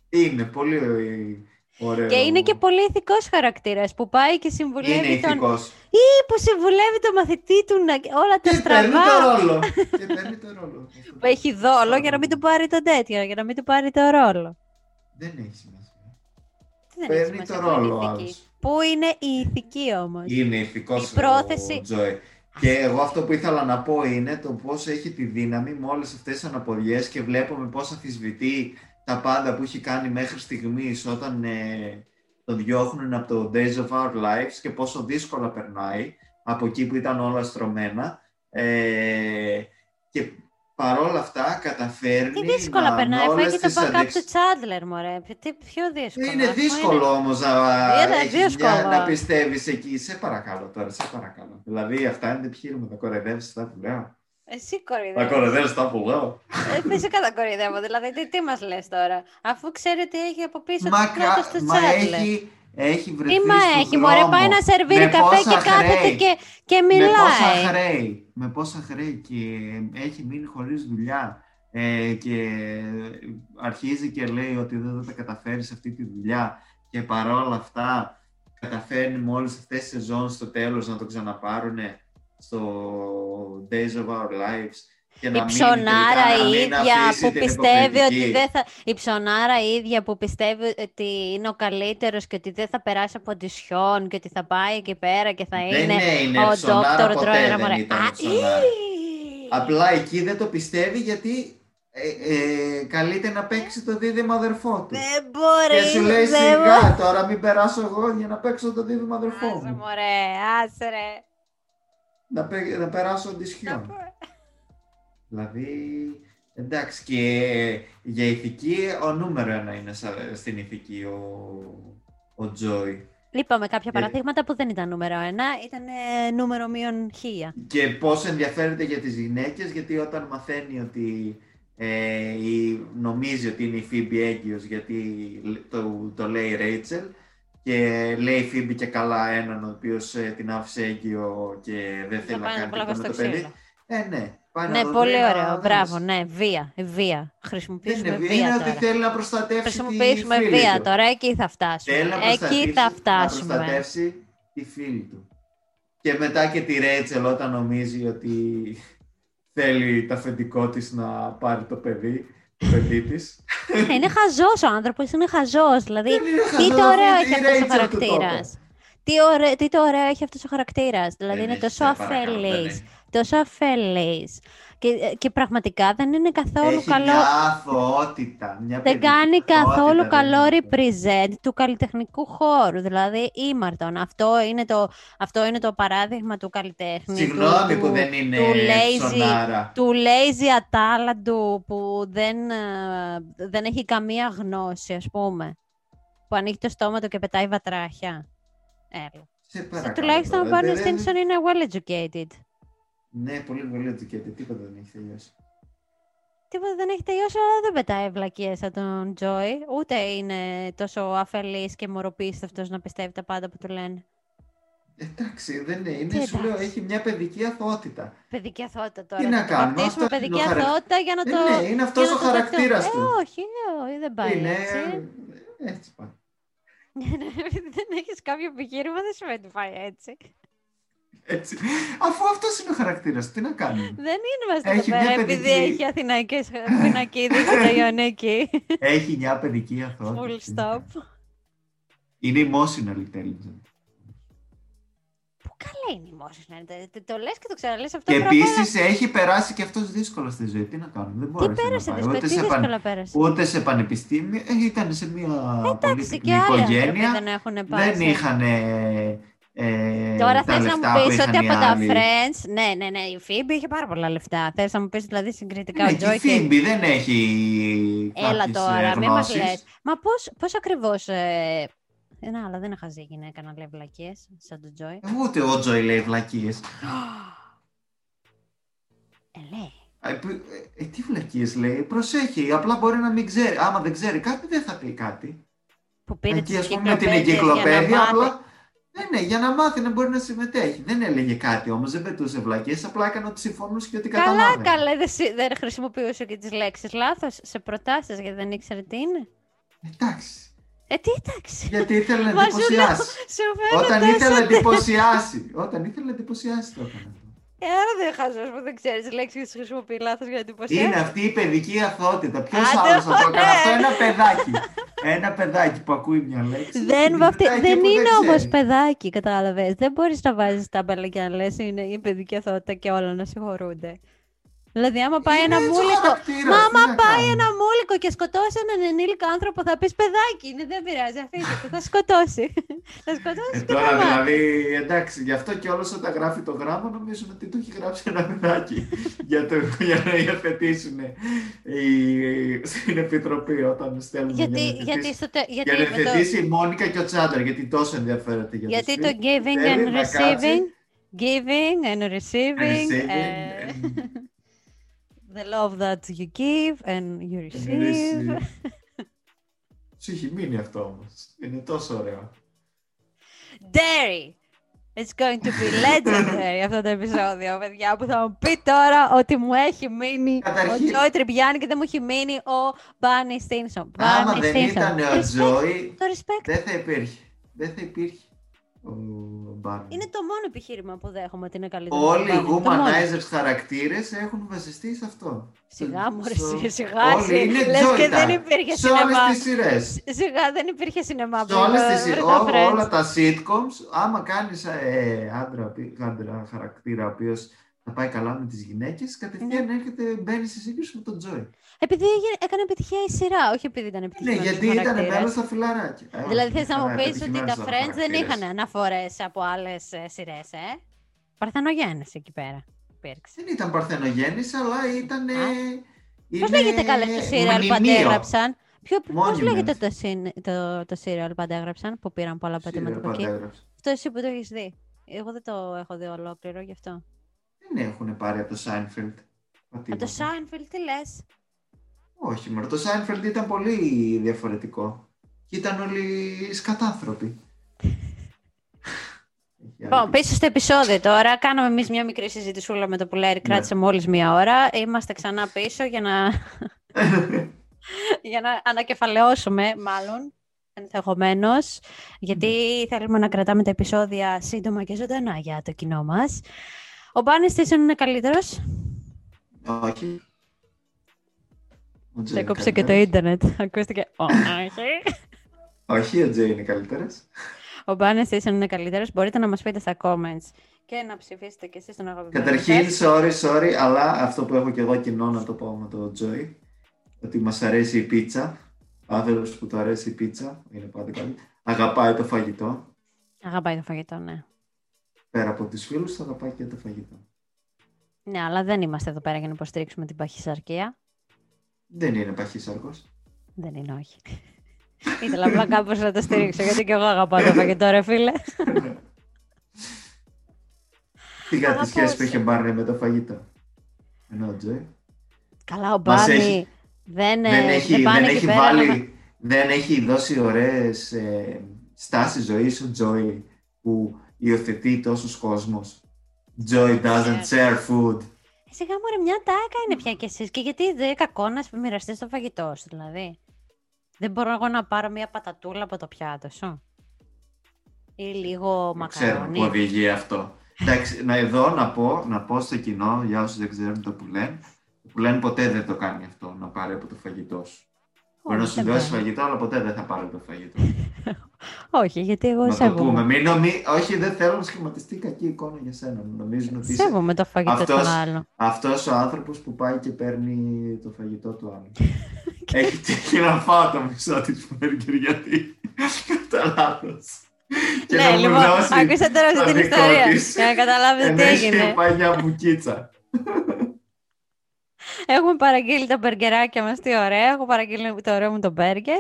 Είναι πολύ ε, ωραίο. Και είναι και πολύ ηθικός χαρακτήρας που πάει και Είναι συμβουλεύει τον... ηθικός. Ή που συμβουλεύει τον μαθητή του να... όλα τα Και παίρνει στραβά. το ρόλο. Και παίρνει το ρόλο. που έχει δόλο για να μην του πάρει τον τέτοιο, για να μην του πάρει το ρόλο. Δεν έχει σημασία. Τι δεν Παίρνει έχει σημασία, το πού είναι ρόλο ο ηθική. άλλος. Πού είναι η ηθική όμως. Είναι ηθικός Η πρόθεση- ο Τζόι. Και εγώ αυτό που ήθελα να πω είναι το πώς έχει τη δύναμη με όλες αυτές τις αναποδιές και βλέπουμε πώς αμφισβητεί τα πάντα που έχει κάνει μέχρι στιγμής όταν ε, τον διώχνουν από το Days of Our Lives και πόσο δύσκολα περνάει από εκεί που ήταν όλα στρωμένα ε, και παρόλα αυτά καταφέρνει Τι δύσκολα να περνάει. με Φάει όλες και το τις backup αντεξ- του Τσάντλερ, μωρέ. Τι πιο δύσκολο. είναι αφού δύσκολο όμως να, Είναι έχεις δύσκολο. μια- να πιστεύεις εκεί. Σε παρακαλώ τώρα, σε παρακαλώ. Δηλαδή αυτά είναι επιχείρημα, θα κοροϊδεύεις αυτά που λέω. Εσύ Θα κοροϊδεύεις. κοροϊδεύεις αυτά που λέω. Ε, Φυσικά τα κοροϊδεύω. Δηλαδή, τι, τι μας λες τώρα; Αφού ξέρει ότι έχει από πίσω Μα, τους πρώτους κα- του μα Τσάντλερ. έχει, έχει βρεθεί Τι μα στον έχει, μωρέ, δρόμο. πάει να σερβίρει Με καφέ πόσα και κάθεται χρέη. και, και Με πόσα μιλάει. χρέη, με πόσα χρέη και έχει μείνει χωρίς δουλειά ε, και αρχίζει και λέει ότι δεν θα τα καταφέρει σε αυτή τη δουλειά και παρόλα αυτά καταφέρνει με όλες αυτές τις σεζόν στο τέλος να το ξαναπάρουν στο Days of Our Lives και να Η μην ψωνάρα τελικά, να η μην ίδια αφήσει που την πιστεύει ότι υποκριτική. δεν θα... Η ψωνάρα η ίδια που πιστεύει ότι είναι ο καλύτερος και ότι δεν θα περάσει από αντισιόν και ότι θα πάει εκεί πέρα και θα Δεν είναι είναι ο ψωνάρα ντόκτορ ποτέ Τρόιρα δεν μωρέ. ήταν Α, ψωνάρα. ή! Απλά εκεί δεν το πιστεύει γιατί ε, ε, καλείται να παίξει το δίδυμο αδερφό του. Δεν μπορεί. Και σου λέει δεν σιγά τώρα μην περάσω εγώ για να παίξω το δίδυμο αδερφό Άσε μου. μωρέ, άσε ρε. Να, παι- να περάσω Να ντυσιόν. πω- Δηλαδή, εντάξει, και για ηθική, ο νούμερο ένα είναι σα- στην ηθική ο, ο Τζόι. Είπαμε κάποια Ε. παραδείγματα που δεν ήταν νούμερο ένα, ήταν ε, νούμερο μείον χίλια. Και πώς ενδιαφέρεται για τις γυναίκες, γιατί όταν μαθαίνει ότι ε, η, νομίζει ότι είναι η Φίμπη έγκυος, γιατί το, το λέει η Ρέιτσελ, και λέει η Φίμπη και καλά έναν ο οποίος ε, την άφησε έγκυο και δεν θέλει να πάνε κάνει πολλά τίποτα με στο το παιδί. ξύλο. Ε, ναι. Πάει να Ναι, το πολύ δει να ωραίο. δεις. Μπράβο, ναι, βία. η Βία. Δεν Χρησιμοποιήσουμε είναι βία, βία είναι ότι τώρα. θέλει να προστατεύσει τη Χρησιμοποιήσουμε φίλη βία του. τώρα, εκεί θα φτάσουμε. Θέλει να Εκεί προστατεύσει, θα να φτάσουμε. προστατεύσει τη φίλη του. Και μετά και τη Ρέιτσελ όταν νομίζει ότι θέλει το αφεντικό της να πάρει το παιδί, το παιδί της. Ναι, είναι χαζός ο άνθρωπος, είναι χαζός. Δηλαδή, Δεν είναι τι χαζός, το ωραίο αυτή έχει η αυτός ο Rachel του το χαρακτήρας. Τι, ωραίο, τι το ωραίο έχει αυτός ο χαρακτήρας. Δηλαδή, Δεν είναι έχει, τόσο σε παρακαλώ, δεν αφελής. έχει. Τόσο αφελής. Και, και πραγματικά δεν είναι καθόλου Έχει καλό. μια αθωότητα. Μια Δεν παιδική κάνει καθόλου αθωότητα, καλό δεν είναι. represent του καλλιτεχνικού χώρου. Δηλαδή, ήμαρτον. Αυτό είναι το, αυτό είναι το παράδειγμα του καλλιτέχνη. Συγγνώμη του, που του- δεν είναι του lazy, ψωνάρα. του lazy ατάλαντου που δεν, ε, δεν έχει καμία γνώση, ας πούμε. Που ανοίγει το στόμα του και πετάει βατράχια. Έλα. Σε παρακαλώ. Τουλάχιστον ο τώρα, Barney δεν- Stinson είναι well educated. Ναι, πολύ πολύ educated. Τίποτα δεν έχει τελειώσει. Τίποτα δεν έχει τελειώσει, αλλά δεν πετάει βλακίες σαν τον Τζόι. Ούτε είναι τόσο αφελής και μοροπίστευτο να πιστεύει τα πάντα που του λένε. Εντάξει, δεν είναι. Τι είναι σου λέω, εντάξει. έχει μια παιδική αθωότητα. Παιδική αθότητα τώρα. Τι θα να το κάνουμε, βαφτίσουμε αυτό είναι παιδική ο χαρακ- αθότητα για να Ε, το. ναι, είναι για αυτός να ο το δεχτούμε. χαρακτήρας Ε, του. όχι, ε, όχι, δεν πάει Είναι. έτσι. Έτσι πάει. δεν έχεις κάποιο επιχείρημα, δεν σημαίνει ότι πάει έτσι. Έτσι. Αφού αυτός είναι ο χαρακτήρας, τι να κάνουμε. Δεν είμαστε εδώ Έχει μια πέρα επειδή παιδική- έχει αθηναϊκές πινακίδες στο Ιωνίκη. Έχει μια παιδική αθωότητα. Full τι να stop. κάνουμε. Είναι emotional intelligence. Πού καλά είναι η emotional. Το, το λες και το ξαναλες αυτό. Και πρώτα απ' όλα- επίση έχει περάσει και αυτός δύσκολο στη ζωή. Τι να κάνουμε, δεν Τι μπόρεσε πέρασε να πάει. δύσκολα, Ούτε τι σε, παν- δύσκολα πέρασε. ούτε σε πανεπιστήμιο. Ε, ήταν σε μια Εντάξει, πολύτιμη και άλλοι άνθρωποι οικογένεια. δεν έχουν πάει. Δεν είχαν ε, Τώρα τα θες να λεφτά μου που πεις είχαν ότι οι από τα άλλοι. Friends, ναι, ναι, ναι, η Phoebe είχε πάρα πολλά λεφτά. Θες να μου πεις δηλαδή συγκριτικά Ναι, ο και Joy η και... Φίμπη δεν έχει Έλα κάποιες, τώρα, ε, μην μας γνώσεις. λες. Μα πώς, πώς ακριβώς... Ε... ε, να, αλλά δεν είναι χαζή γυναίκα να λέει βλακίες, σαν τον Joy. Ε, Ούτε ο Τζόι λέει βλακίες. Ε, λέει. Ε, που- ε, ε, τι βλακίες λέει, προσέχει, απλά μπορεί να μην ξέρει. Άμα δεν ξέρει κάτι, δεν θα πει κάτι. Που πήρε Εκεί, τις ας πούμε, την εγκυκλοπαίδειες για να εγκυκλοπαίδεια, μάθει. απλά. Ναι, ναι, για να μάθει να μπορεί να συμμετέχει. Δεν έλεγε κάτι όμως, δεν πετούσε βλακίες, απλά έκανε ότι συμφωνούσε και ότι Καλά, καταλάβαινε. καλά, δεν, συ- δεν χρησιμοποιούσε και τις λέξεις λάθος σε προτάσεις γιατί δεν ήξερε τι είναι. Εντάξει. Ε, τι εντάξει. Γιατί ήθελε να Μα σου λέω, εντυπωσιάσει. σου φαίνεται Όταν τόσο ήθελε να τε- εντυπωσιάσει. Όταν ήθελε να εντυπωσιάσει το έκανε. Ε, άρα δεν χαζός που δεν ξέρεις τις λέξεις και τις χρησιμοποιεί λάθος για να εντυπωσιάσει. Είναι αυτή η παιδική αθότητα. Ποιος Άντε, άλλος θα το έκανε ωραία. αυτό, ένα παιδάκι. Ένα παιδάκι που ακούει μια λέξη. Δεν, και βαφτί... κοιτάει δεν εκεί που είναι όμως ξέρει. παιδάκι, κατάλαβες. Δεν μπορείς να βάζεις τα μπέλα και να λες είναι η παιδική αθότητα και όλα να συγχωρούνται. Δηλαδή, άμα πάει Είναι ένα έτσι ο μούλικο. χαρακτήρας, Μα τι άμα να πάει κάνουμε. ένα μούλικο και σκοτώσει έναν ενήλικο άνθρωπο, θα πεις παιδάκι. Είναι, δεν πειράζει, αφήστε το. Θα σκοτώσει. θα σκοτώσει Ε, και θα τώρα μάθει. δηλαδή, εντάξει, γι' αυτό και όλος όταν γράφει το γράμμα νομίζουν ότι του έχει γράψει ένα παιδάκι για, το, για να υιοθετήσουν η, στην επιτροπή όταν στέλνουν Γιατί, για να γιατί, υιοθετήσει- στο, τε- γιατί, για να με το, υιοθετήσει η Μόνικα και ο Τσάντρα, γιατί τόσο ενδιαφέρεται για γιατί το το σπίτι. giving Θέλει and να receiving, κάτσει, giving and receiving, receiving, ε, and- the love that you give and you receive. receive. Σου έχει μείνει αυτό όμως. Είναι τόσο ωραίο. Dairy! It's going to be legendary αυτό το επεισόδιο, παιδιά, που θα μου πει τώρα ότι μου έχει μείνει Καταρχήν- ο Τζόι Τριμπιάννη και δεν μου έχει μείνει ο Μπάνι Στίνσον. Άμα Barney δεν Stinson. ήταν Το ο respect, Τζόι, Το respect. δεν θα υπήρχε. Δεν θα υπήρχε ο Μπάρνι. Είναι το μόνο επιχείρημα που δέχομαι ότι είναι καλύτερο. Όλοι οι από τον Barney. Το μόνο. humanizers χαρακτήρες έχουν βασιστεί σε αυτό. Σιγά μου, ρε, Στο- εσύ, σιγά εσύ. Όλοι είναι Λες και Joy δεν Time. υπήρχε Σε όλες σινεμά. τις σειρές. Σιγά δεν υπήρχε σινεμά. Σε όλες πριν, τις ε, σειρές, τα ό- Friends. όλα τα sitcoms, άμα κάνεις ε, άντρα, πι- άντρα χαρακτήρα ο οποίος θα πάει καλά με τις γυναίκες, κατευθείαν Ναι. έρχεται, μπαίνεις σε σύγκριση με τον Τζόι. Επειδή έγινε- έκανε επιτυχία η σειρά, όχι επειδή ήταν Ναι, επιτυχία. γιατί ήταν μέλος στα φιλαράκια. Ε, Δηλαδή όχι, θες να μου καλά, πεις ότι πετυχημένος τα ήταν ο Friends δεν χαρακτήρας. είχαν αναφορές από άλλες ε, σειρές, ε; Παρθενογέννηση εκεί πέρα υπήρξε. Δεν ήταν παρθενογέννηση, αλλά ήταν... Α. Είναι Πώς λέγεται καλά το σύριαλ που μνημείο. αντέγραψαν; Ποιο, πώς Monument. λέγεται το, συν- το, το σύριαλ που αντέγραψαν, που πήραν πολλά Σύριαλ πατήματα από που εκεί; αντέγραψε. Αυτό εσύ που το έχεις δει. Εγώ δεν το έχω δει ολόκληρο γι' αυτό. Δεν έχουν πάρει από το Seinfeld. Από το Seinfeld τι λες; Όχι, μωρέ, το Seinfeld ήταν πολύ διαφορετικό. Και ήταν όλοι σκατάνθρωποι. Έχει Λοιπόν, άλλη- πίσω στο επεισόδιο τώρα. Κάναμε εμείς μια μικρή συζητησούλα με το πουλέρι. Κράτησε μόλις μία ώρα. Είμαστε ξανά πίσω για να, για να ανακεφαλαιώσουμε, μάλλον ενδεχομένως. Γιατί θέλουμε να κρατάμε τα επεισόδια σύντομα και ζωντανά για το κοινό μας. Ο Μπάνι Station είναι καλύτερος; Όχι. Ο Τζο Σε είναι κόψε και το καλύτερος. ίντερνετ. Ακούστηκε. Όχι. Όχι, ο Τζέι είναι καλύτερος. Ο Μπάνι Station είναι καλύτερος. Μπορείτε να μας πείτε στα comments και να ψηφίσετε και εσείς τον αγαπημένο. Καταρχήν, σας. sorry, sorry, αλλά αυτό που έχω και εγώ κοινό να το πω με τον Τζόι, ότι μας αρέσει η πίτσα. Ο άνθρωπος που του αρέσει η πίτσα, είναι πάντα καλή. Αγαπάει το φαγητό. Αγαπάει το φαγητό, ναι. Πέρα από τους φίλους, του, αγαπάει και το φαγητό. Ναι, αλλά δεν είμαστε εδώ πέρα για να υποστηρίξουμε την παχυσαρκία. Δεν είναι παχύσαρκος. Δεν είναι, όχι. Ήθελα απλά κάπως να το στηρίξω, γιατί και εγώ αγαπάω το φαγητό, ρε φίλε. Τι κάτι Αγαπάω σχέση που σε. είχε Μπάρνι με το φαγητό; Ενώ ο Τζόι. Καλά, ο Μας Μπάνι έχει- δεν, ε, δεν δεν έχει, πάνε δεν εκεί έχει πέρα βάλει, να- δεν έχει δώσει ωραίες ε, στάσεις ζωής ο Τζόι που υιοθετεί τόσους κόσμος. Joy doesn't share food. Ε, Σιγά μου ρε, μια τάκα είναι πια κι εσείς. Και γιατί δεν είναι κακό να μοιραστείς το φαγητό σου, δηλαδή. Δεν μπορώ εγώ να πάρω μια πατατούλα από το πιάτο σου. Ή λίγο Δεν ξέρουμε μακαρόνι. που οδηγεί αυτό. Εντάξει, να εδώ να πω, να πω στο κοινό, για όσους δεν ξέρουν το που λένε, το που λένε ποτέ δεν το κάνει αυτό, να πάρει από το φαγητό σου. Μπορεί να Όχι, σου δεν δώσει παίρνω. φαγητό, αλλά ποτέ δεν θα πάρει το φαγητό. Όχι, γιατί εγώ να το σέβομαι. πούμε. Μην νομί... Όχι, δεν θέλω να σχηματιστεί κακή εικόνα για σένα. Νομίζουν ότι είσαι Σέβομαι το φαγητό Αυτός- των άλλων. αυτός ο άνθρωπος που πάει και παίρνει το φαγητό του άλλου. Έχει τύχει να φάω το μισό της μπέργκερ γιατί κατά λάθος. Και ναι, να μου λοιπόν, δώσει άκουσα τώρα το αυτή την δικό ιστορία. της, Για να καταλάβετε ενώ τι έχει έγινε. πάει μια μπουκίτσα. Έχουμε παραγγείλει τα μπεργκεράκια μας, τι ωραία. Έχω παραγγείλει το ωραίο μου το μπέργκερ.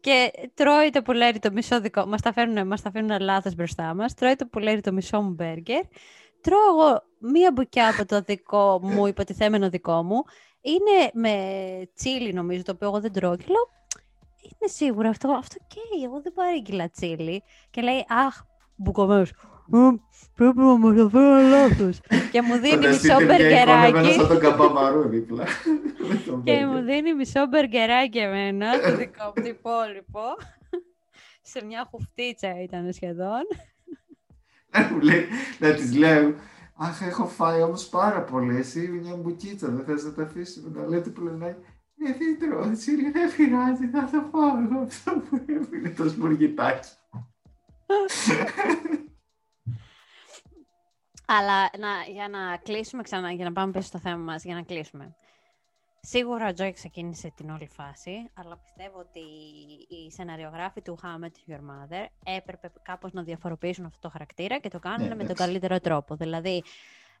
Και τρώει το πουλέρι το μισό δικό μας τα φέρνουν, μας τα αφήνουν λάθος μπροστά μας. Τρώει το πουλέρι το μισό μου μπέργκερ. Τρώω εγώ μία μπουκιά από το δικό μου, υποτιθέμενο δικό μου. Είναι με τσίλι νομίζω, το οποίο εγώ δεν τρώω. Και λέω, είναι σίγουρα αυτό, αυτό καίει, εγώ δεν παρήγγειλα τσίλι. Και λέει, αχ, μπουκωμένος, «Ε, πρέπει να μας τα φέρω λάθος. και μου δίνει μισό Φανταστείτε μια εικόνα εμένα μπεργκεράκι. σαν τον καμπαμαρού δίπλα. Με τον Και μπέργκερ. μου δίνει μισό μπεργκεράκι εμένα, το δικό μου, το υπόλοιπο. Σε μια χουφτίτσα ήταν σχεδόν. Να μου λέει, να της λέω, Αχ, έχω φάει όμως πάρα πολύ. Εσύ μια μπουκίτσα, δεν θες να τα αφήσεις να λέει του πλενάει. Ναι, δεν τρώω, Τσίλι, δεν πειράζει, θα το φάω εγώ αυτό που έφυγε το σπουργητάκι. Αλλά να, για να κλείσουμε ξανά, για να πάμε πίσω στο θέμα μας, για να κλείσουμε. Σίγουρα ο Τζόι ξεκίνησε την όλη φάση, αλλά πιστεύω ότι οι σεναριογράφοι του How I Met Your Mother έπρεπε κάπως να διαφοροποιήσουν αυτό το χαρακτήρα και το κάνουν Ναι, με τον εντάξει. καλύτερο τρόπο. Δηλαδή,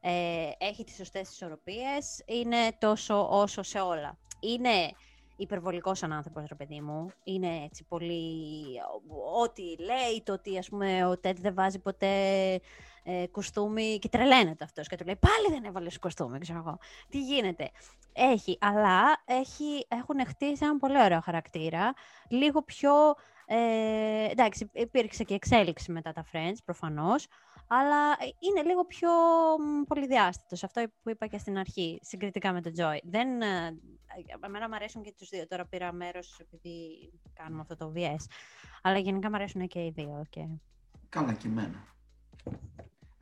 ε, έχει τις σωστές ισορροπίες, είναι τόσο όσο σε όλα. Είναι υπερβολικός σαν άνθρωπος, ρε παιδί μου. Είναι έτσι πολύ... Ό,τι λέει, το ότι ας πούμε ο Τέντ δεν βάζει ποτέ ε, κοστούμι και τρελαίνεται αυτός και του λέει πάλι δεν έβαλες κοστούμι, ξέρω εγώ. Τι γίνεται. Έχει, αλλά έχει, έχουν χτίσει έναν πολύ ωραίο χαρακτήρα, λίγο πιο... Ε, εντάξει, υπήρξε και εξέλιξη μετά τα Friends, προφανώς, αλλά είναι λίγο πιο μ, πολυδιάστατος, αυτό που είπα και στην αρχή, συγκριτικά με τον Joy. Δεν, ε, εμένα μου αρέσουν και τους δύο, τώρα πήρα μέρος επειδή κάνουμε αυτό το VS, αλλά γενικά μου αρέσουν και οι δύο. Και... Καλά και εμένα.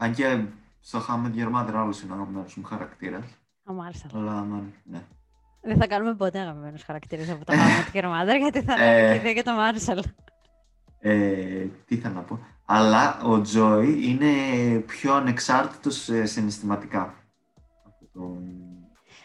Αν και στο Χάμετ Γερμάτρ άλλος είναι ο αγαπημένος μου χαρακτήρας. Ο Μάρσαλ. Αλλά ναι. Δεν θα κάνουμε ποτέ αγαπημένους χαρακτήρες από το How και Mother, γιατί θα Ε. είναι και οι δύο και το Μάρσαλ. Ε, τι θα να πω. Αλλά ο Τζόι είναι πιο ανεξάρτητος ε, συναισθηματικά. τον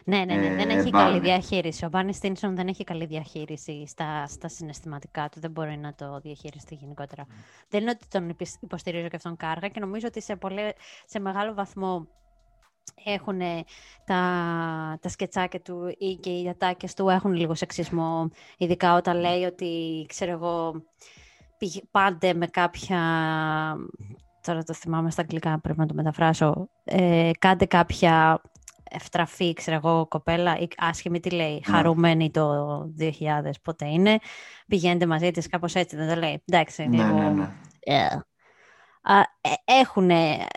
Ναι, ναι, ναι, δεν ε, έχει καλή Barney. διαχείριση. Ο Μπάρνι Στίνσον δεν έχει καλή διαχείριση στα, στα συναισθηματικά του. Δεν μπορεί να το διαχειριστεί γενικότερα. Δεν είναι ότι τον υπη- υποστηρίζω και αυτόν κάργα και νομίζω ότι σε, πολύ, σε μεγάλο βαθμό έχουν τα, τα σκετσάκια του ή και οι ατάκες του έχουν λίγο σεξισμό, ειδικά όταν λέει ότι, ξέρω εγώ, πηγ- πάντε με κάποια, τώρα το θυμάμαι στα αγγλικά, πρέπει να το μεταφράσω, ε, κάντε κάποια ευτραφή, ξέρω εγώ, κοπέλα, ή άσχημη τι λέει, Ναι. χαρούμενη το 2000, πότε είναι, πηγαίνετε μαζί της, κάπως έτσι δεν το λέει. Εντάξει, Ναι, λίγο... ναι, ναι. Yeah. Έχουν,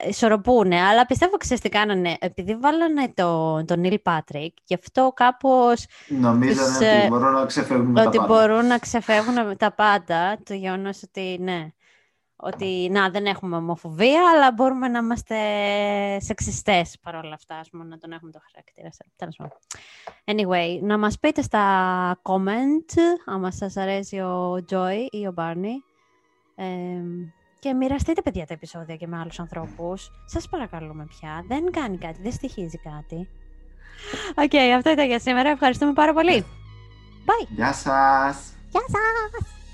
ισορροπούν, αλλά πιστεύω ξέρεις τι κάνανε, επειδή βάλανε το, τον Νίλ Πάτρικ, γι' αυτό κάπως Νομίζανε Τους, ότι ε, μπορούν να ξεφεύγουν με τα ότι πάντα. μπορούν να ξεφεύγουν με τα πάντα, το γεγονός ότι ναι, ότι να δεν έχουμε ομοφοβία, αλλά μπορούμε να είμαστε σεξιστές παρόλα αυτά, ας πούμε, να τον έχουμε το χαρακτήρα. σε- Τέλος πάντων. Anyway, να μας πείτε στα comment, άμα σας αρέσει ο Joy ή ο Barney. Ε, και μοιραστείτε, παιδιά, τα επεισόδια και με άλλους ανθρώπους. Σας παρακαλούμε πια. Δεν κάνει κάτι, δεν στοιχίζει κάτι. Οκ, αυτό ήταν για σήμερα. Ευχαριστούμε πάρα πολύ. Bye. Γεια σας! Γεια σας!